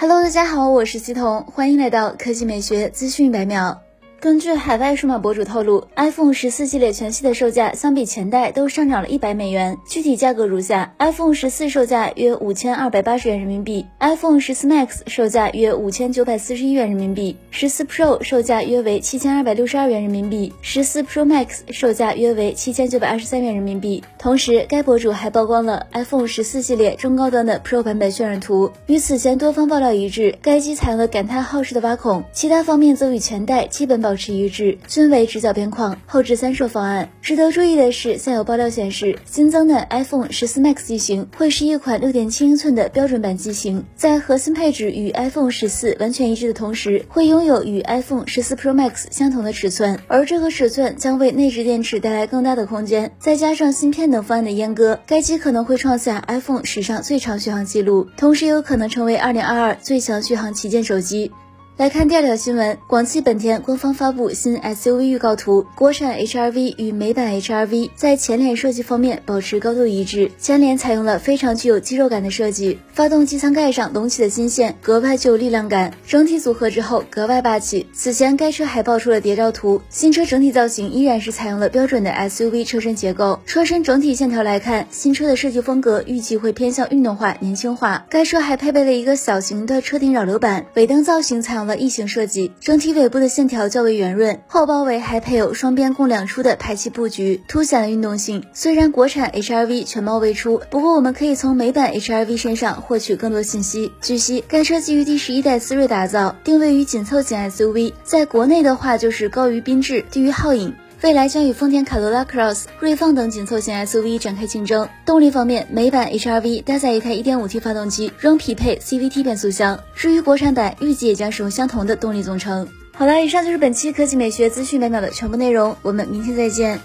Hello，大家好，我是西彤，欢迎来到科技美学资讯百秒。根据海外数码博主透露，iPhone 十四系列全系的售价相比前代都上涨了一百美元，具体价格如下：iPhone 十四售价约五千二百八十元人民币，iPhone 十四 Max 售价约五千九百四十一元人民币，十四 Pro 售价约为七千二百六十二元人民币，十四 Pro Max 售价约为七千九百二十三元人民币。同时，该博主还曝光了 iPhone 十四系列中高端的 Pro 版本渲染图，与此前多方爆料一致，该机采用了感叹号式的挖孔，其他方面则与前代基本保保持一致，均为直角边框，后置三摄方案。值得注意的是，现有爆料显示，新增的 iPhone 十四 Max 机型会是一款六点七英寸的标准版机型，在核心配置与 iPhone 十四完全一致的同时，会拥有与 iPhone 十四 Pro Max 相同的尺寸，而这个尺寸将为内置电池带来更大的空间，再加上芯片等方案的阉割，该机可能会创下 iPhone 史上最长续航记录，同时有可能成为二零二二最强续航旗舰手机。来看第二条新闻，广汽本田官方发布新 SUV 预告图，国产 HRV 与美版 HRV 在前脸设计方面保持高度一致，前脸采用了非常具有肌肉感的设计，发动机舱盖上隆起的金线格外具有力量感，整体组合之后格外霸气。此前该车还爆出了谍照图，新车整体造型依然是采用了标准的 SUV 车身结构，车身整体线条来看，新车的设计风格预计会偏向运动化、年轻化。该车还配备了一个小型的车顶扰流板，尾灯造型采用。了异形设计，整体尾部的线条较为圆润，后包围还配有双边共两出的排气布局，凸显了运动性。虽然国产 HRV 全貌未出，不过我们可以从美版 HRV 身上获取更多信息。据悉，该车基于第十一代思锐打造，定位于紧凑型 SUV，在国内的话就是高于缤智，低于皓影。未来将与丰田卡罗拉 Cross、锐放等紧凑型 SUV 展开竞争。动力方面，美版 HRV 搭载一台 1.5T 发动机，仍匹配 CVT 变速箱。至于国产版，预计也将使用相同的动力总成。好了，以上就是本期科技美学资讯每秒的全部内容，我们明天再见。